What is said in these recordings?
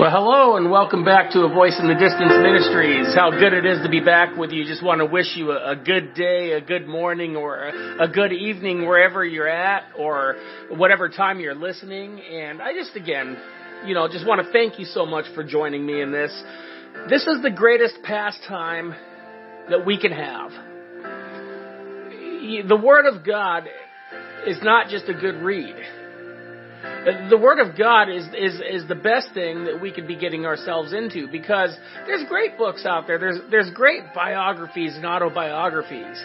Well, hello and welcome back to A Voice in the Distance Ministries. How good it is to be back with you. Just want to wish you a, a good day, a good morning, or a, a, good evening wherever you're at, or whatever time you're listening. And I just, again, you know, just want to thank you so much for joining me in this. This is the greatest pastime that we can have. The Word of God is not just a good read the Word of God is, is, is the best thing that we could be getting ourselves into because there's great books out there. There's, there's great biographies and autobiographies.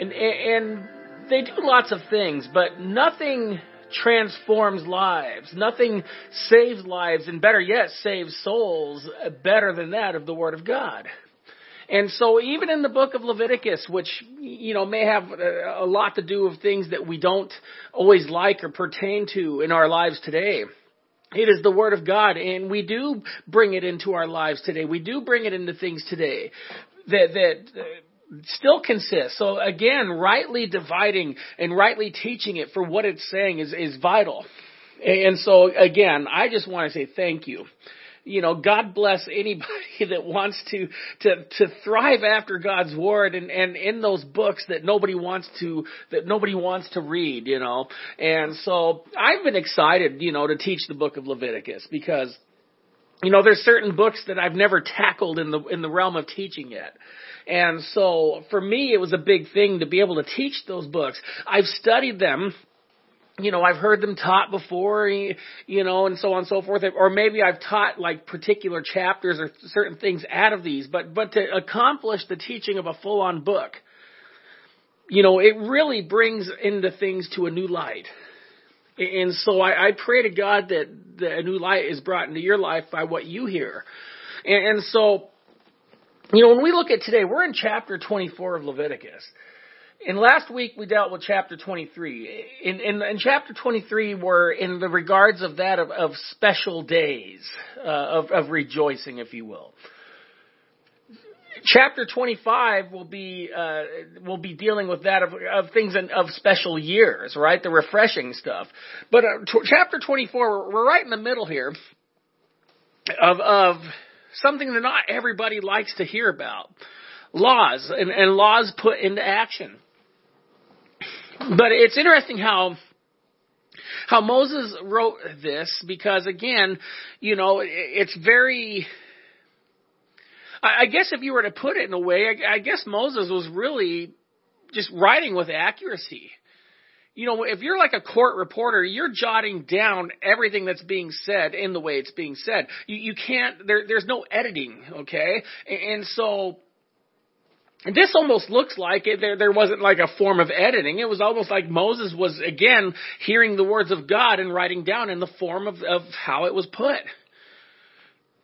And, and they do lots of things, but nothing transforms lives. Nothing saves lives, and better yet, saves souls better than that of the Word of God. And so even in the book of Leviticus, which, you know, may have a lot to do with things that we don't always like or pertain to in our lives today, it is the Word of God, and we do bring it into our lives today. We do bring it into things today that, that, uh, still consists. So again, rightly dividing and rightly teaching it for what it's saying is, is vital. And so again, I just want to say thank you you know, God bless anybody that wants to, to, to thrive after God's word and, and in those books that nobody wants to, that nobody wants to read, you know. And so I've been excited, you know, to teach the book of Leviticus because, you know, there's certain books that I've never tackled in the, in the realm of teaching yet. And so for me, it was a big thing to be able to teach those books. I've studied them you know, I've heard them taught before, you know, and so on and so forth. Or maybe I've taught like particular chapters or certain things out of these, but, but to accomplish the teaching of a full on book, you know, it really brings into things to a new light. And so I, I pray to God that, that a new light is brought into your life by what you hear. And, and so, you know, when we look at today, we're in chapter 24 of Leviticus. In last week we dealt with chapter 23. In, in, in chapter 23 were in the regards of that of, of special days, uh, of, of rejoicing, if you will. Chapter 25 will be, uh, will be dealing with that of, of things in, of special years, right? The refreshing stuff. But uh, t- chapter 24, we're right in the middle here of, of something that not everybody likes to hear about. Laws and, and laws put into action. But it's interesting how how Moses wrote this because again, you know, it's very I guess if you were to put it in a way, I guess Moses was really just writing with accuracy. You know, if you're like a court reporter, you're jotting down everything that's being said in the way it's being said. You, you can't, there, there's no editing, okay? And and so, this almost looks like it, there, there wasn't like a form of editing. It was almost like Moses was again hearing the words of God and writing down in the form of, of how it was put.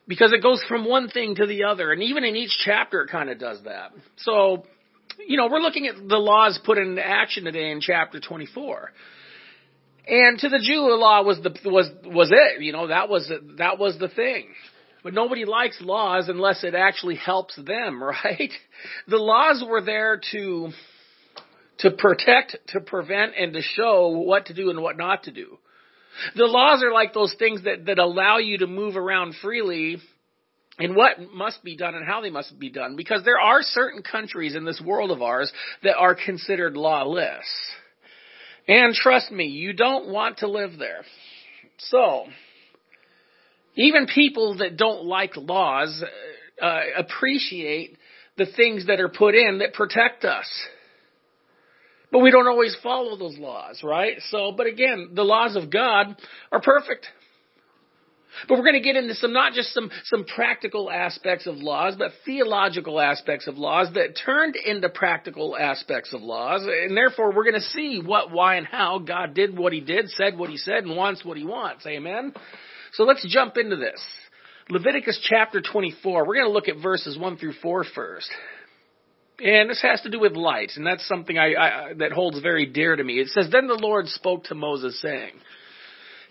Because it goes from one thing to the other, and even in each chapter it kind of does that. So, you know, we're looking at the laws put into action today in chapter 24. And to the Jew, the law was the was was it. You know, that was that was the thing. But nobody likes laws unless it actually helps them, right? The laws were there to, to protect, to prevent, and to show what to do and what not to do. The laws are like those things that, that allow you to move around freely and what must be done and how they must be done. Because there are certain countries in this world of ours that are considered lawless. And trust me, you don't want to live there. So, even people that don't like laws uh, appreciate the things that are put in that protect us. But we don't always follow those laws, right? So, but again, the laws of God are perfect. But we're going to get into some, not just some, some practical aspects of laws, but theological aspects of laws that turned into practical aspects of laws. And therefore, we're going to see what, why, and how God did what He did, said what He said, and wants what He wants. Amen? So let's jump into this. Leviticus chapter 24. We're going to look at verses 1 through 4 first. And this has to do with light, and that's something I, I, that holds very dear to me. It says, Then the Lord spoke to Moses, saying,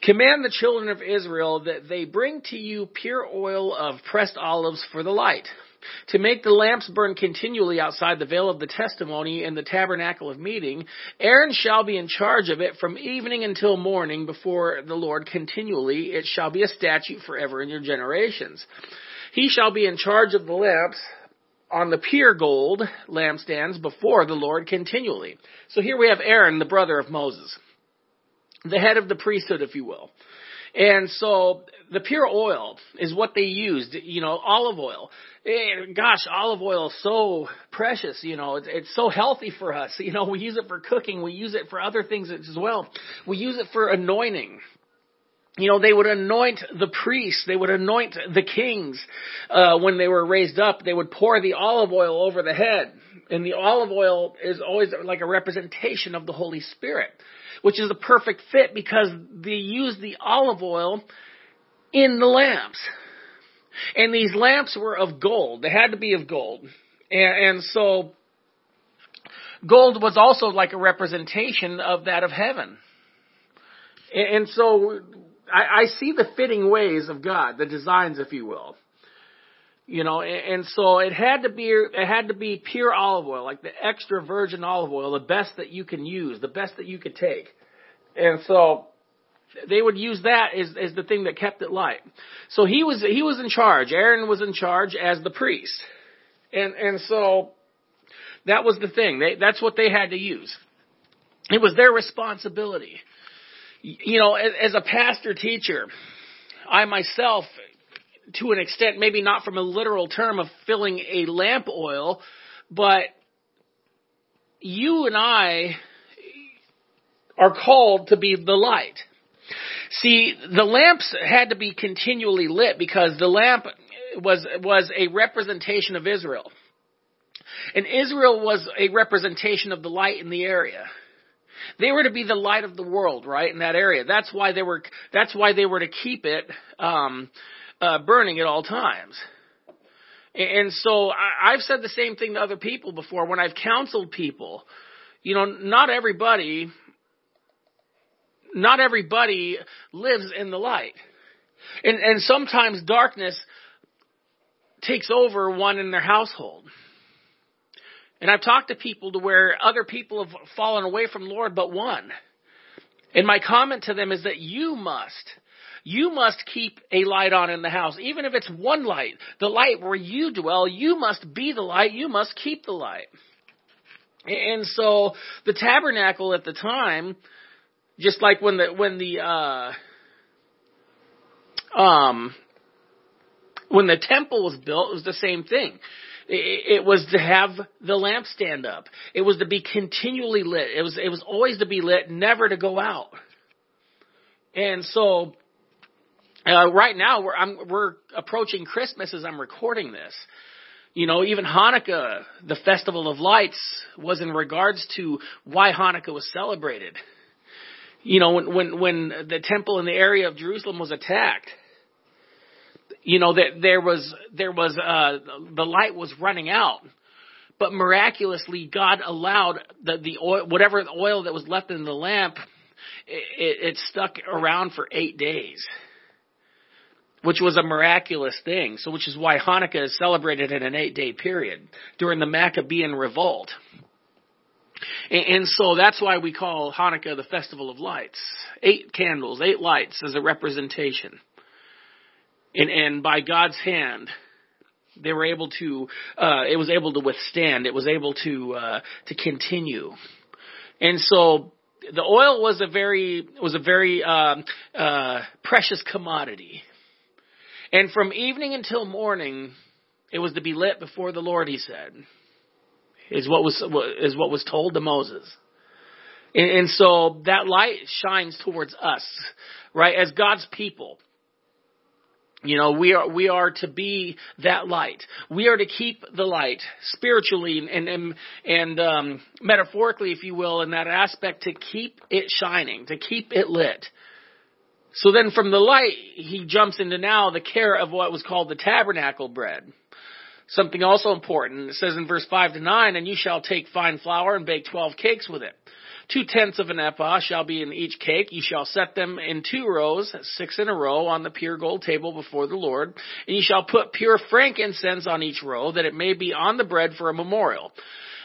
Command the children of Israel that they bring to you pure oil of pressed olives for the light, to make the lamps burn continually outside the veil of the testimony in the tabernacle of meeting, Aaron shall be in charge of it from evening until morning before the Lord continually. It shall be a statute forever in your generations. He shall be in charge of the lamps on the pure gold lampstands before the Lord continually. So here we have Aaron, the brother of Moses, the head of the priesthood, if you will. And so the pure oil is what they used, you know, olive oil. And gosh, olive oil is so precious, you know, it's, it's so healthy for us. You know, we use it for cooking, we use it for other things as well. We use it for anointing. You know, they would anoint the priests, they would anoint the kings uh, when they were raised up. They would pour the olive oil over the head. And the olive oil is always like a representation of the Holy Spirit which is a perfect fit because they use the olive oil in the lamps. And these lamps were of gold. They had to be of gold. And, and so gold was also like a representation of that of heaven. And, and so I, I see the fitting ways of God, the designs, if you will you know and so it had to be it had to be pure olive oil like the extra virgin olive oil the best that you can use the best that you could take and so they would use that as, as the thing that kept it light. So he was he was in charge. Aaron was in charge as the priest, and and so that was the thing. They, that's what they had to use. It was their responsibility. You know, as, as a pastor teacher, I myself, to an extent, maybe not from a literal term of filling a lamp oil, but you and I are called to be the light. See, the lamps had to be continually lit because the lamp was, was a representation of Israel. And Israel was a representation of the light in the area. They were to be the light of the world, right, in that area. That's why they were, that's why they were to keep it, um, uh, burning at all times. And so I, I've said the same thing to other people before when I've counseled people. You know, not everybody not everybody lives in the light. And, and sometimes darkness takes over one in their household. And I've talked to people to where other people have fallen away from Lord but one. And my comment to them is that you must, you must keep a light on in the house. Even if it's one light, the light where you dwell, you must be the light, you must keep the light. And so the tabernacle at the time just like when the when the uh, um when the temple was built, it was the same thing. It, was to have the lamp stand up. It was to be continually lit. It was it was always to be lit, never to go out. And so, uh, right now we're I'm, we're approaching Christmas as I'm recording this. You know, even Hanukkah, the festival of lights, was in regards to why Hanukkah was celebrated you know, when, when, when the temple in the area of Jerusalem was attacked, you know, that there was, there was, uh, the light was running out. But miraculously, God allowed the, the oil, whatever the oil that was left in the lamp, it, it stuck around for eight days which was a miraculous thing. So, which is why Hanukkah is celebrated in an eight day period during the Maccabean revolt. And, so that's why we call Hanukkah the Festival of Lights. Eight candles, eight lights as a representation. And, and by God's hand, they were able to, uh, it was able to withstand, it was able to, uh, to continue. And so the oil was a very, was a very, uh, uh, precious commodity. And from evening until morning, it was to be lit before the Lord, he said is what was is what was told to Moses. And, and so that light shines towards us, right? As God's people. You know, we are, we are to be that light. We are to keep the light spiritually and, and, and, um, metaphorically, if you will, in that aspect to keep it shining, to keep it lit. So then from the light, he jumps into now the care of what was called the tabernacle bread. Something also important. It says in verse 5 to 9, and you shall take fine flour and bake 12 cakes with it. Two tenths of an ephah shall be in each cake. You shall set them in two rows, six in a row, on the pure gold table before the Lord. And you shall put pure frankincense on each row, that it may be on the bread for a memorial.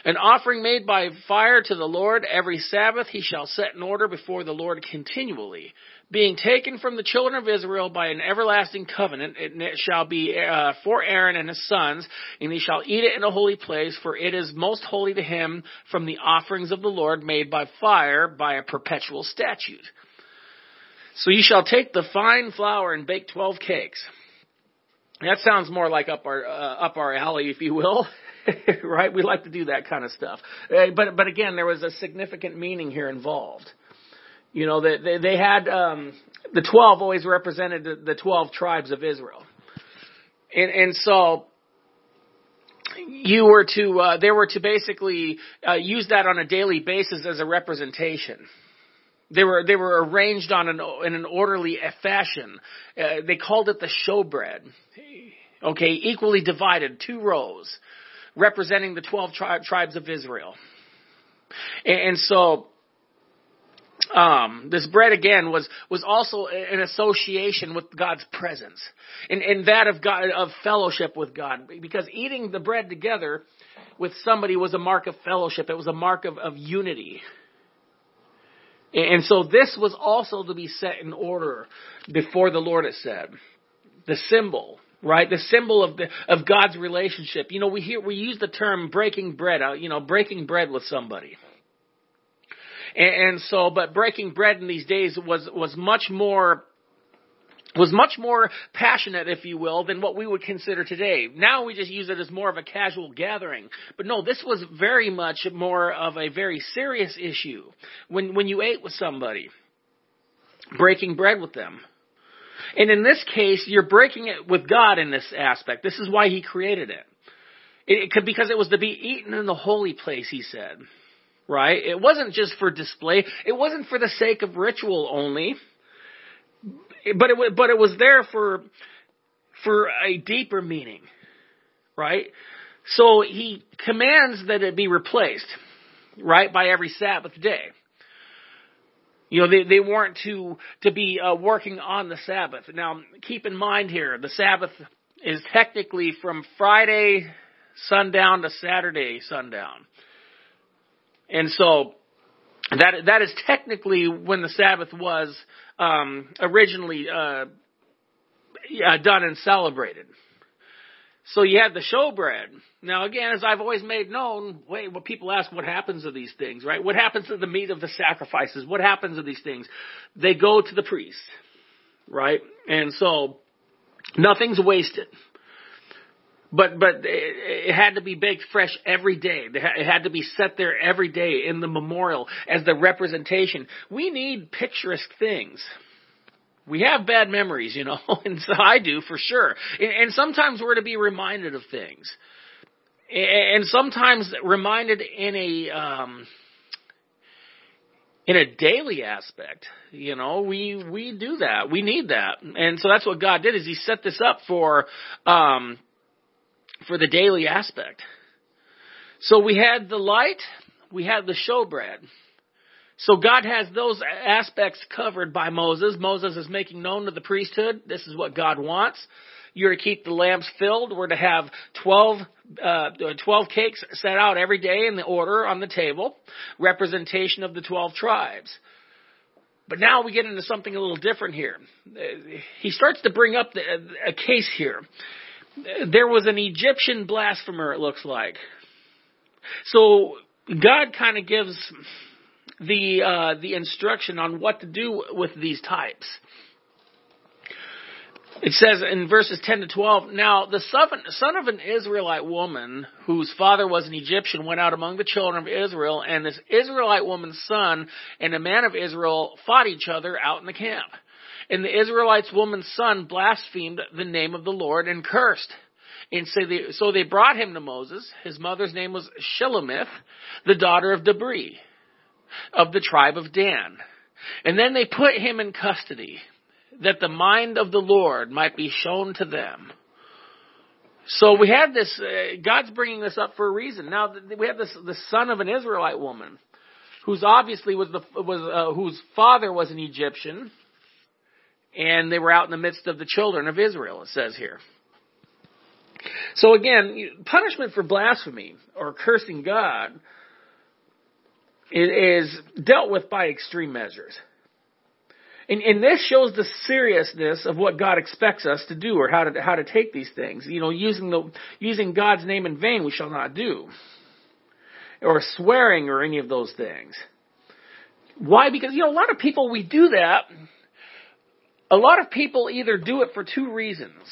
An offering made by fire to the Lord every Sabbath he shall set in order before the Lord continually being taken from the children of Israel by an everlasting covenant, it shall be uh, for Aaron and his sons, and he shall eat it in a holy place, for it is most holy to him from the offerings of the Lord made by fire by a perpetual statute. So you shall take the fine flour and bake twelve cakes. That sounds more like up our uh, up our alley, if you will. right? We like to do that kind of stuff. Uh, but but again, there was a significant meaning here involved. You know, they, they had, um, the 12 always represented the, the 12 tribes of Israel. And, and so, you were to, uh, they were to basically, uh, use that on a daily basis as a representation. They were, they were arranged on an, in an orderly fashion. Uh, they called it the showbread. Okay, equally divided, two rows, representing the 12 tri- tribes of Israel. And, and so, um, this bread again was was also an association with God's presence, and, and that of God of fellowship with God, because eating the bread together with somebody was a mark of fellowship. It was a mark of, of unity. And so this was also to be set in order before the Lord. It said, the symbol, right? The symbol of the of God's relationship. You know, we hear we use the term breaking bread. You know, breaking bread with somebody. And, and so, but breaking bread in these days was, was much more was much more passionate, if you will, than what we would consider today. Now we just use it as more of a casual gathering. But no, this was very much more of a very serious issue when, when you ate with somebody. Breaking bread with them. And in this case, you're breaking it with God in this aspect. This is why He created it. It could, because it was to be eaten in the holy place, He said right? It wasn't just for display. It wasn't for the sake of ritual only. But it, but it was there for, for a deeper meaning, right? So he commands that it be replaced, right, by every Sabbath day. You know, they, they weren't to, to be uh, working on the Sabbath. Now, keep in mind here, the Sabbath is technically from Friday sundown to Saturday sundown. And so that that is technically when the Sabbath was um, originally uh, done and celebrated. So you had the showbread. Now again, as I've always made known, wait, well, people ask what happens to these things, right? What happens to the meat of the sacrifices? What happens to these things? They go to the priest, right? And so nothing's wasted. But but it had to be baked fresh every day. It had to be set there every day in the memorial as the representation. We need picturesque things. We have bad memories, you know, and so I do for sure. And sometimes we're to be reminded of things, and sometimes reminded in a um, in a daily aspect. You know, we we do that. We need that, and so that's what God did. Is He set this up for um, for the daily aspect. So we had the light, we had the showbread. So God has those aspects covered by Moses. Moses is making known to the priesthood, this is what God wants. You're to keep the lamps filled. We're to have 12, uh, 12 cakes set out every day in the order on the table, representation of the 12 tribes. But now we get into something a little different here. He starts to bring up the, a case here there was an Egyptian blasphemer, it looks like. So God kind of gives the uh, the instruction on what to do with these types. It says in verses 10 to 12, Now the son of an Israelite woman, whose father was an Egyptian, went out among the children of Israel, and this Israelite woman's son and a man of Israel fought each other out in the camp. And the Israelites' woman's son blasphemed the name of the Lord and cursed. And so they, so they brought him to Moses. His mother's name was Shelomith, the daughter of Debri, of the tribe of Dan. And then they put him in custody, that the mind of the Lord might be shown to them. So we had this, uh, God's bringing this up for a reason. Now we have this, the son of an Israelite woman. who's obviously was the was uh, whose father was an Egyptian, and they were out in the midst of the children of Israel. It says here. So again, punishment for blasphemy or cursing God is dealt with by extreme measures. And, and this shows the seriousness of what God expects us to do or how to, how to take these things. You know, using the, using God's name in vain we shall not do. Or swearing or any of those things. Why? Because, you know, a lot of people, we do that. A lot of people either do it for two reasons.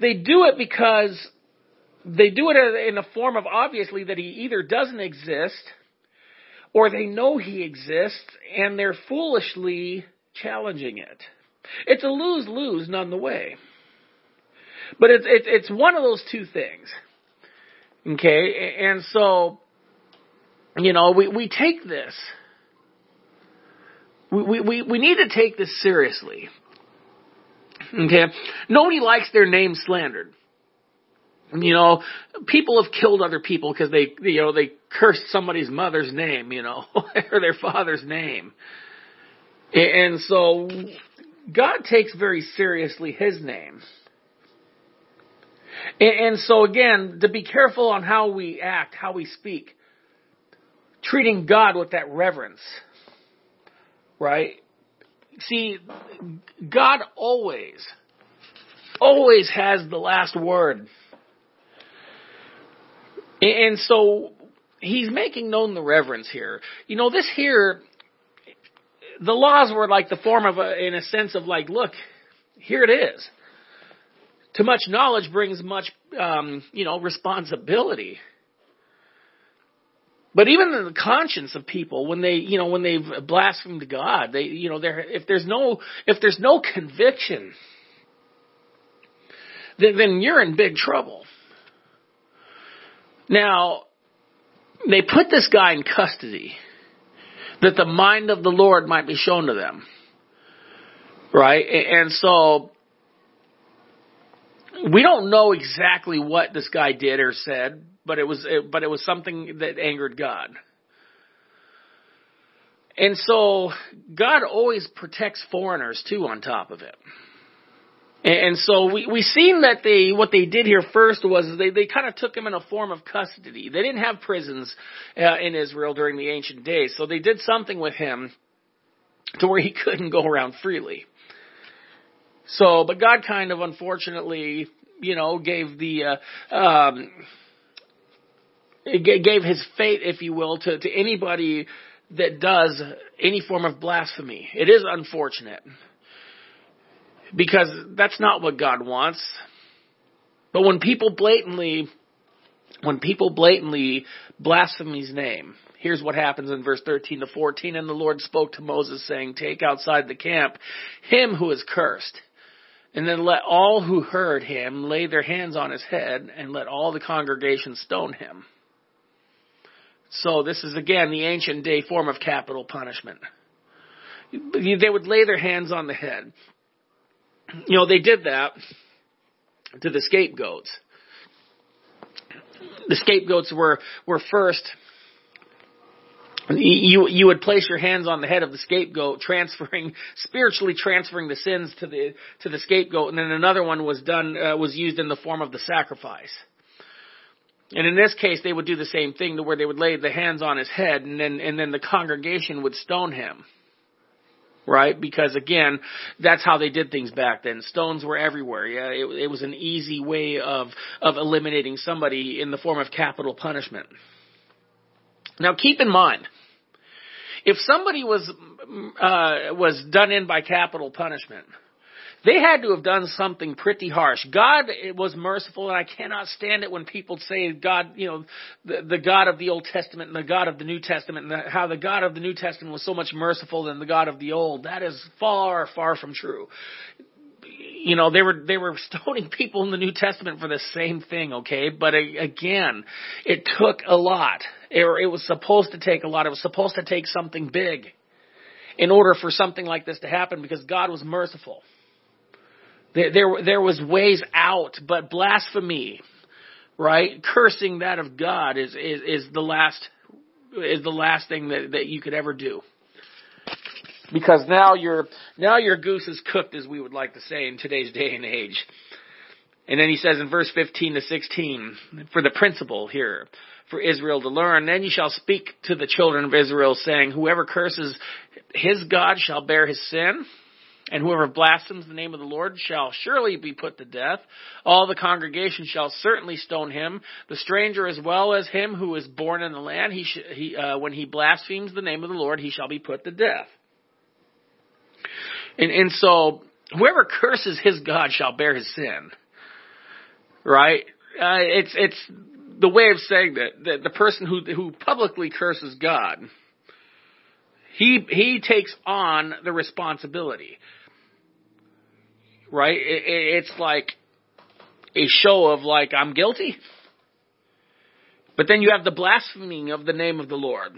They do it because they do it in a form of obviously that he either doesn't exist or they know he exists and they're foolishly challenging it. It's a lose-lose none the way. But it's, it's, it's one of those two things. Okay? And so, you know, we, we take this. We, we, we need to take this seriously. Okay? Nobody likes their name slandered. You know, people have killed other people because they, you know, they cursed somebody's mother's name, you know, or their father's name. And so, God takes very seriously His name. And so again, to be careful on how we act, how we speak, treating God with that reverence, right? See, God always, always has the last word. And so he's making known the reverence here. You know, this here, the laws were like the form of a, in a sense of like, look, here it is. Too much knowledge brings much, um, you know, responsibility. But even the conscience of people, when they, you know, when they've blasphemed God, they, you know, there, if there's no, if there's no conviction, then, then you're in big trouble. Now, they put this guy in custody that the mind of the Lord might be shown to them. Right? And so, we don't know exactly what this guy did or said, but it was, but it was something that angered God. And so, God always protects foreigners too on top of it. And so we we seen that they what they did here first was they they kind of took him in a form of custody. They didn't have prisons uh, in Israel during the ancient days, so they did something with him to where he couldn't go around freely. So, but God kind of unfortunately, you know, gave the uh, um, gave his fate, if you will, to to anybody that does any form of blasphemy. It is unfortunate because that's not what God wants. But when people blatantly, when people blatantly blaspheme his name, here's what happens in verse 13 to 14. And the Lord spoke to Moses saying, take outside the camp him who is cursed. And then let all who heard him lay their hands on his head and let all the congregation stone him. So this is again the ancient day form of capital punishment. They would lay their hands on the head you know, they did that to the scapegoats. The scapegoats were, were first, you, you would place your hands on the head of the scapegoat, transferring, spiritually transferring the sins to the, to the scapegoat, and then another one was done, uh, was used in the form of the sacrifice. And in this case, they would do the same thing to where they would lay the hands on his head and then, and then the congregation would stone him right? Because again, that's how they did things back then. Stones were everywhere. Yeah, it, it was an easy way of of eliminating somebody in the form of capital punishment. Now, keep in mind, if somebody was uh, was done in by capital punishment, they had to have done something pretty harsh. God was merciful, and I cannot stand it when people say God, you know, the, the God of the Old Testament and the God of the New Testament, and the, how the God of the New Testament was so much merciful than the God of the Old. That is far, far from true you know they were they were stoning people in the New Testament for the same thing, okay? But again, it took a lot. It, it was supposed to take a lot. It was supposed to take something big in order for something like this to happen because God was merciful. There, there, there was ways out, but blasphemy, right? Cursing that of God is, is, is the last is the last thing that, that you could ever do. Because now your now your goose is cooked, as we would like to say in today's day and age. And then he says in verse 15 to 16, for the principle here, for Israel to learn, then you shall speak to the children of Israel, saying, Whoever curses his God shall bear his sin, and whoever blasphemes the name of the Lord shall surely be put to death. All the congregation shall certainly stone him, the stranger as well as him who is born in the land. He, sh- he uh, when he blasphemes the name of the Lord, he shall be put to death. And, and so, whoever curses his God shall bear his sin. Right? Uh, it's it's the way of saying that, that the person who who publicly curses God, he he takes on the responsibility. Right? It, it's like a show of like I'm guilty. But then you have the blaspheming of the name of the Lord.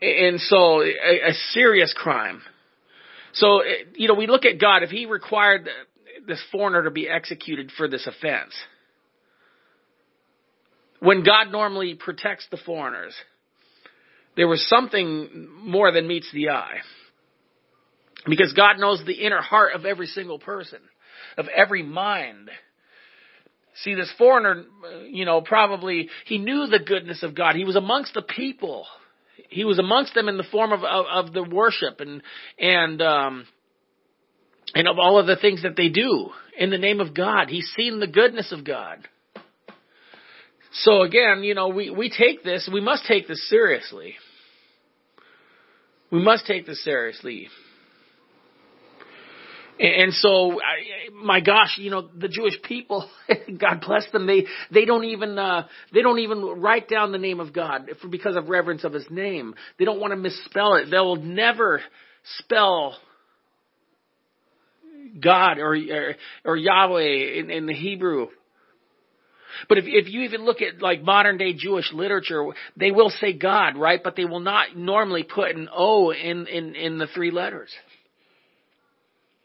And so a, a serious crime. So, you know, we look at God, if He required this foreigner to be executed for this offense, when God normally protects the foreigners, there was something more than meets the eye. Because God knows the inner heart of every single person, of every mind. See, this foreigner, you know, probably, he knew the goodness of God. He was amongst the people he was amongst them in the form of, of, of the worship and, and, um, and of all of the things that they do in the name of God. He's seen the goodness of God. So again, you know, we, we take this, we must take this seriously. We must take this seriously. And so, my gosh, you know, the Jewish people, God bless them, they, they don't even, uh, they don't even write down the name of God because of reverence of His name. They don't want to misspell it. They'll never spell God or, or, or Yahweh in, in the Hebrew. But if, if you even look at like modern day Jewish literature, they will say God, right? But they will not normally put an O in, in, in the three letters.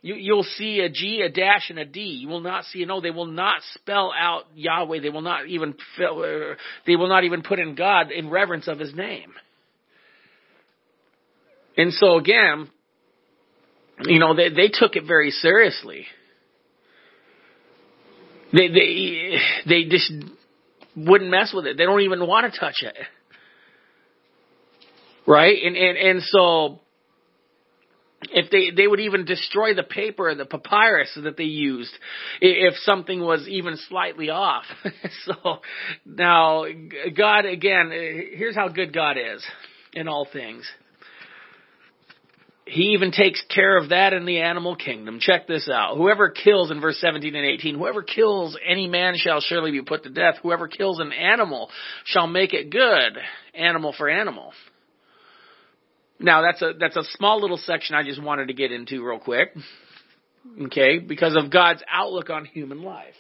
You, you'll see a G, a dash, and a D. You will not see an O. They will not spell out Yahweh. They will not even fill, uh, they will not even put in God in reverence of His name. And so again, you know, they they took it very seriously. They they they just wouldn't mess with it. They don't even want to touch it. Right? And and and so if they they would even destroy the paper the papyrus that they used if something was even slightly off so now god again eh, here's how good god is in all things he even takes care of that in the animal kingdom. Check this out. Whoever kills in verse 17 and 18, whoever kills any man shall surely be put to death. Whoever kills an animal shall make it good. Animal for animal. Now that's a that's a small little section I just wanted to get into real quick. Okay, because of God's outlook on human life.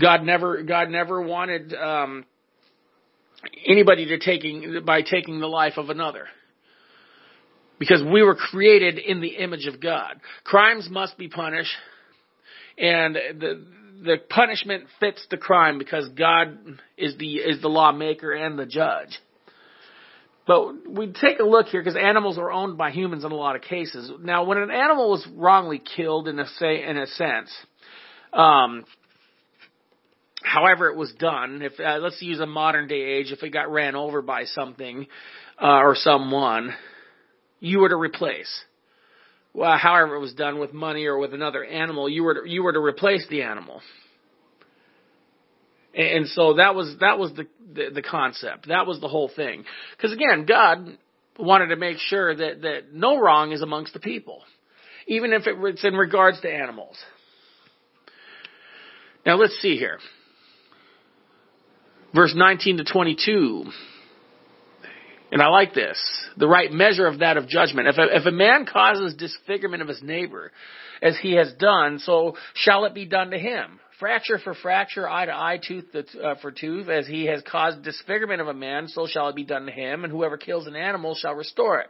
God never God never wanted um, anybody to taking by taking the life of another. Because we were created in the image of God. Crimes must be punished and the the punishment fits the crime because God is the is the lawmaker and the judge. But we take a look here because animals are owned by humans in a lot of cases. Now, when an animal was wrongly killed in a say in a sense, um, however it was done, if uh, let's use a modern day age, if it got ran over by something uh, or someone, you were to replace. Well, however it was done with money or with another animal, you were to, you were to replace the animal. And so that was that was the, the the, concept. That was the whole thing. Because again, God wanted to make sure that that no wrong is amongst the people, even if it's in regards to animals. Now let's see here. Verse 19 to 22. And I like this. The right measure of that of judgment. If a, if a man causes disfigurement of his neighbor, as he has done, so shall it be done to him fracture for fracture, eye to eye, tooth uh, for tooth, as he has caused disfigurement of a man, so shall it be done to him, and whoever kills an animal shall restore it.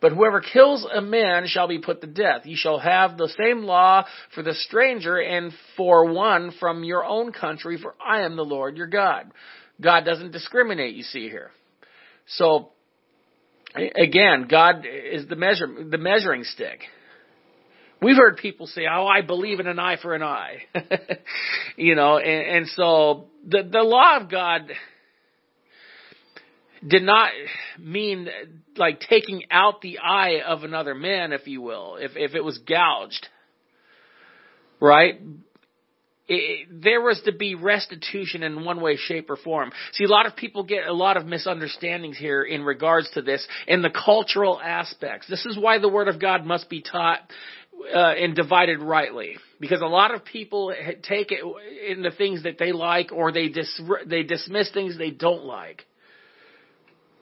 But whoever kills a man shall be put to death. You shall have the same law for the stranger and for one from your own country, for I am the Lord your God. God doesn't discriminate, you see here. So, again, God is the measure, the measuring stick. We've heard people say, "Oh, I believe in an eye for an eye," you know, and, and so the the law of God did not mean like taking out the eye of another man, if you will, if if it was gouged, right? It, there was to be restitution in one way, shape, or form. See, a lot of people get a lot of misunderstandings here in regards to this in the cultural aspects. This is why the Word of God must be taught uh, and divided rightly, because a lot of people take it into things that they like, or they dis- they dismiss things they don't like.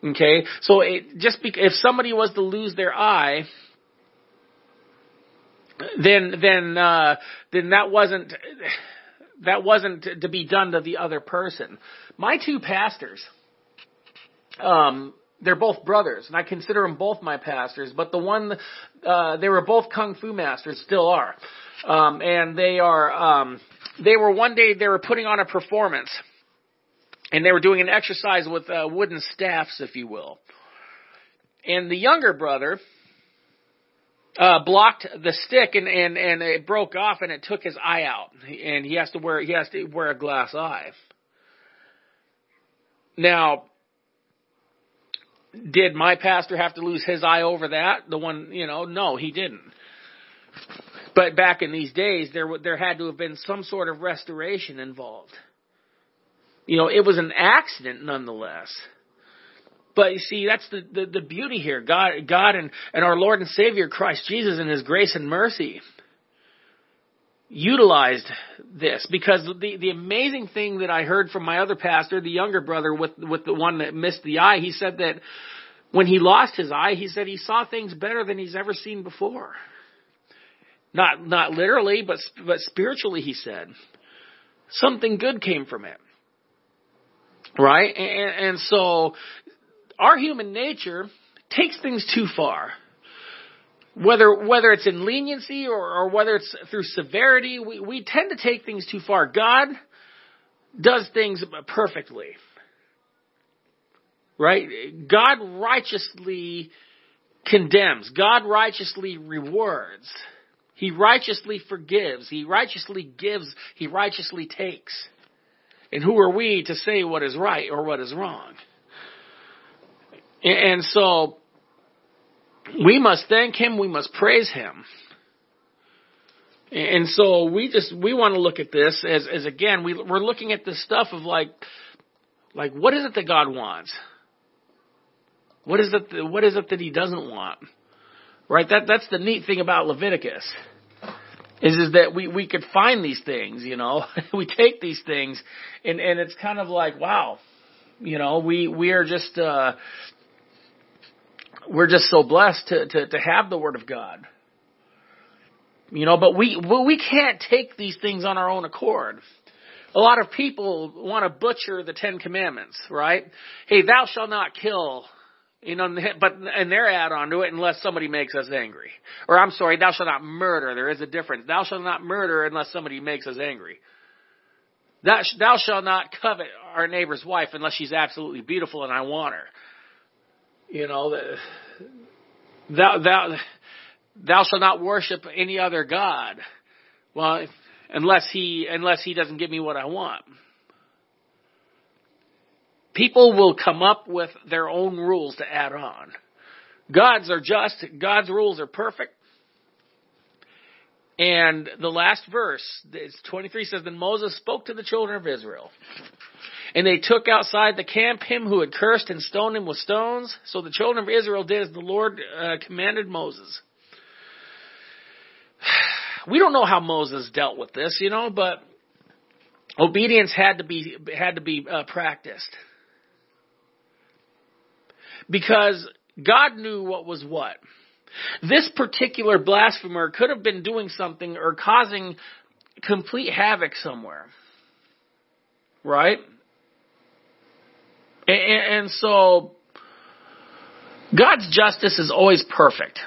Okay, so it, just be, if somebody was to lose their eye, then then uh, then that wasn't that wasn't to be done to the other person. My two pastors, um, they're both brothers, and I consider them both my pastors. But the one, uh, they were both kung fu masters, still are, um, and they are. Um, they were one day they were putting on a performance and they were doing an exercise with uh, wooden staffs, if you will. And the younger brother uh, blocked the stick, and and and it broke off, and it took his eye out, and he has to wear he has to wear a glass eye. Now, did my pastor have to lose his eye over that? The one, you know, no, he didn't. But back in these days, there there had to have been some sort of restoration involved. You know, it was an accident nonetheless. But you see, that's the, the, the beauty here. God, God and, and our Lord and Savior Christ Jesus and His grace and mercy utilized this because the, the amazing thing that I heard from my other pastor, the younger brother with, with the one that missed the eye, he said that when he lost his eye, he said he saw things better than he's ever seen before. Not, not literally, but, but spiritually, he said. Something good came from it. Right? And, and so our human nature takes things too far. Whether whether it's in leniency or, or whether it's through severity, we, we tend to take things too far. God does things perfectly. Right? God righteously condemns. God righteously rewards. He righteously forgives. He righteously gives. He righteously takes. And who are we to say what is right or what is wrong? And so we must thank him, we must praise him. And so we just we want to look at this as as again we we're looking at this stuff of like like what is it that God wants? What is it that, what is it that he doesn't want? Right? That that's the neat thing about Leviticus is is that we we could find these things, you know. we take these things and and it's kind of like, wow. You know, we we are just uh we're just so blessed to to to have the word of God. You know, but we we can't take these things on our own accord. A lot of people want to butcher the 10 commandments, right? Hey, thou shalt not kill you know, but and they're add on to it unless somebody makes us angry. Or I'm sorry, thou shalt not murder. There is a difference. Thou shalt not murder unless somebody makes us angry. Thou, thou shalt not covet our neighbor's wife unless she's absolutely beautiful and I want her. You know, thou thou thou shalt not worship any other god. Well, unless he unless he doesn't give me what I want. People will come up with their own rules to add on. God's are just, God's rules are perfect. And the last verse, 23 says, Then Moses spoke to the children of Israel. And they took outside the camp him who had cursed and stoned him with stones. So the children of Israel did as the Lord uh, commanded Moses. We don't know how Moses dealt with this, you know, but obedience had to be had to be uh, practiced because God knew what was what. This particular blasphemer could have been doing something or causing complete havoc somewhere. Right? And, and so, God's justice is always perfect.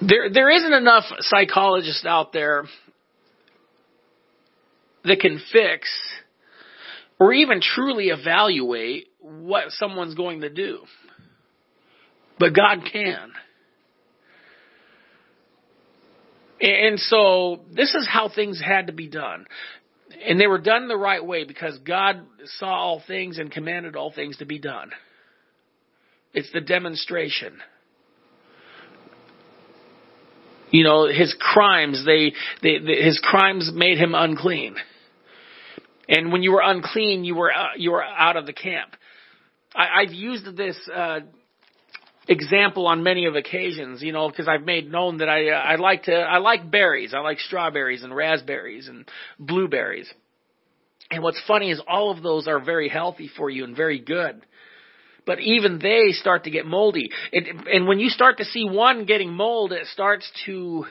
There, there isn't enough psychologists out there that can fix or even truly evaluate what someone's going to do. But God can. And so this is how things had to be done. And they were done the right way because God saw all things and commanded all things to be done. It's the demonstration. You know, his crimes, they, they, they his crimes made him unclean. And when you were unclean, you were, uh, you were out of the camp. I, I've used this, uh, example on many of occasions, you know, because I've made known that I, uh, I like to, I like berries. I like strawberries and raspberries and blueberries. And what's funny is all of those are very healthy for you and very good but even they start to get moldy. It, and when you start to see one getting mold, it starts to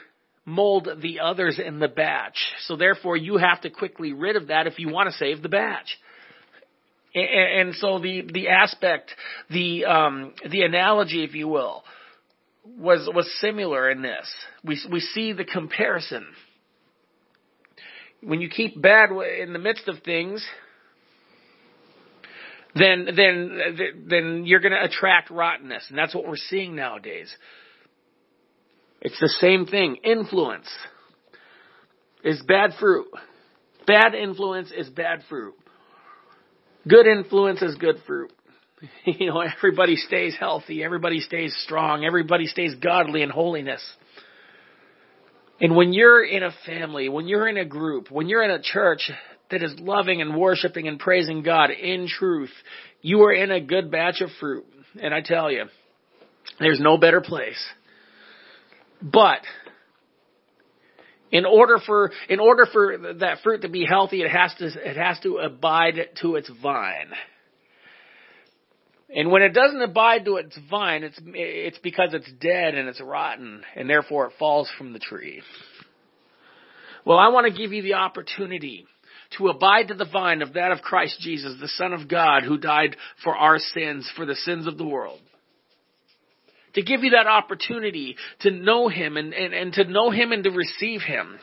mold the others in the batch. So therefore, you have to quickly rid of that if you want to save the batch. And, and so the the aspect, the um, the analogy, if you will, was was similar in this. We we see the comparison. When you keep bad in the midst of things, then then then you're going to attract rottenness, and that's what we're seeing nowadays. It's the same thing. Influence is bad fruit. Bad influence is bad fruit. Good influence is good fruit. You know, everybody stays healthy, everybody stays strong, everybody stays godly in holiness. And when you're in a family, when you're in a group, when you're in a church that is loving and worshiping and praising God in truth, you are in a good batch of fruit. And I tell you, there's no better place. But in order for in order for that fruit to be healthy, it has to it has to abide to its vine. And when it doesn't abide to its vine, it's it's because it's dead and it's rotten, and therefore it falls from the tree. Well, I want to give you the opportunity to abide to the vine of that of Christ Jesus, the Son of God, who died for our sins, for the sins of the world. To give you that opportunity to know Him and, and, and to know Him and to receive Him.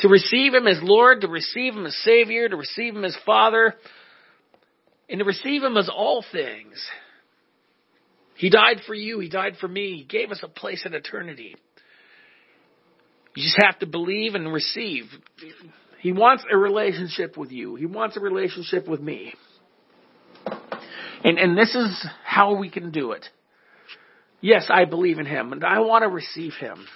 To receive Him as Lord, to receive Him as Savior, to receive Him as Father, and to receive Him as all things. He died for you. He died for me. He gave us a place in eternity. You just have to believe and receive. He wants a relationship with you. He wants a relationship with me. And, and this is how we can do it. Yes, I believe in Him and I want to receive Him.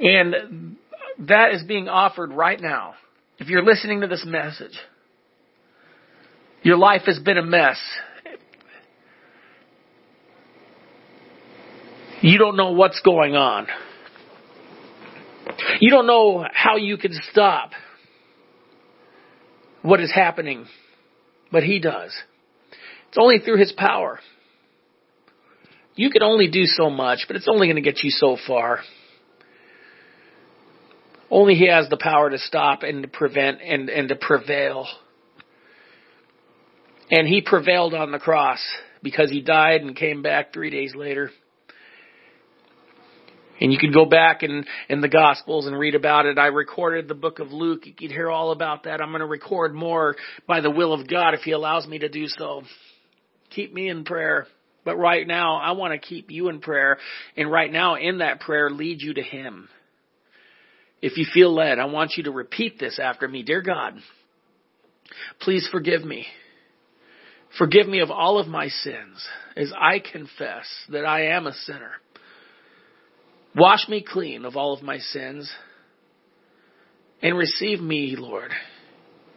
And that is being offered right now. If you're listening to this message, your life has been a mess. You don't know what's going on. You don't know how you can stop what is happening, but He does. It's only through His power. You can only do so much, but it's only going to get you so far. Only He has the power to stop and to prevent and, and to prevail. And He prevailed on the cross because He died and came back three days later. And you could go back in, in the Gospels and read about it. I recorded the book of Luke. You could hear all about that. I'm going to record more by the will of God if He allows me to do so. Keep me in prayer. But right now, I want to keep you in prayer. And right now, in that prayer, lead you to Him. If you feel led, I want you to repeat this after me. Dear God, please forgive me. Forgive me of all of my sins as I confess that I am a sinner. Wash me clean of all of my sins and receive me, Lord.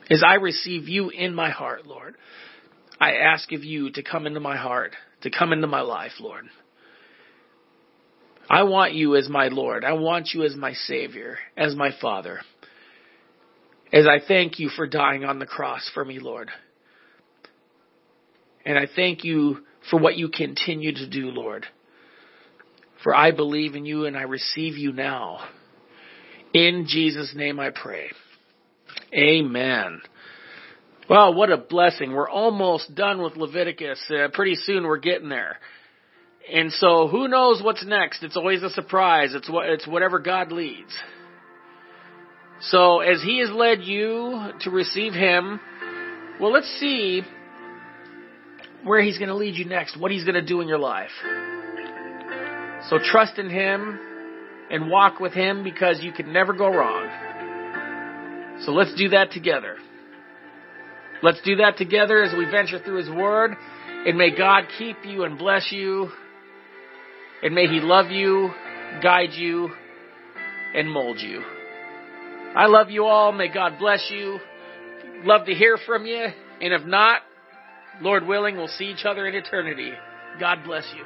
As I receive you in my heart, Lord, I ask of you to come into my heart, to come into my life, Lord. I want you as my Lord. I want you as my Savior, as my Father. As I thank you for dying on the cross for me, Lord. And I thank you for what you continue to do, Lord. For I believe in you and I receive you now. In Jesus' name I pray. Amen. Well, what a blessing. We're almost done with Leviticus. Uh, pretty soon we're getting there. And so who knows what's next? It's always a surprise. It's what, it's whatever God leads. So as he has led you to receive him, well, let's see where he's going to lead you next, what he's going to do in your life. So trust in him and walk with him because you can never go wrong. So let's do that together. Let's do that together as we venture through his word. And may God keep you and bless you. And may he love you, guide you, and mold you. I love you all. May God bless you. Love to hear from you. And if not, Lord willing, we'll see each other in eternity. God bless you.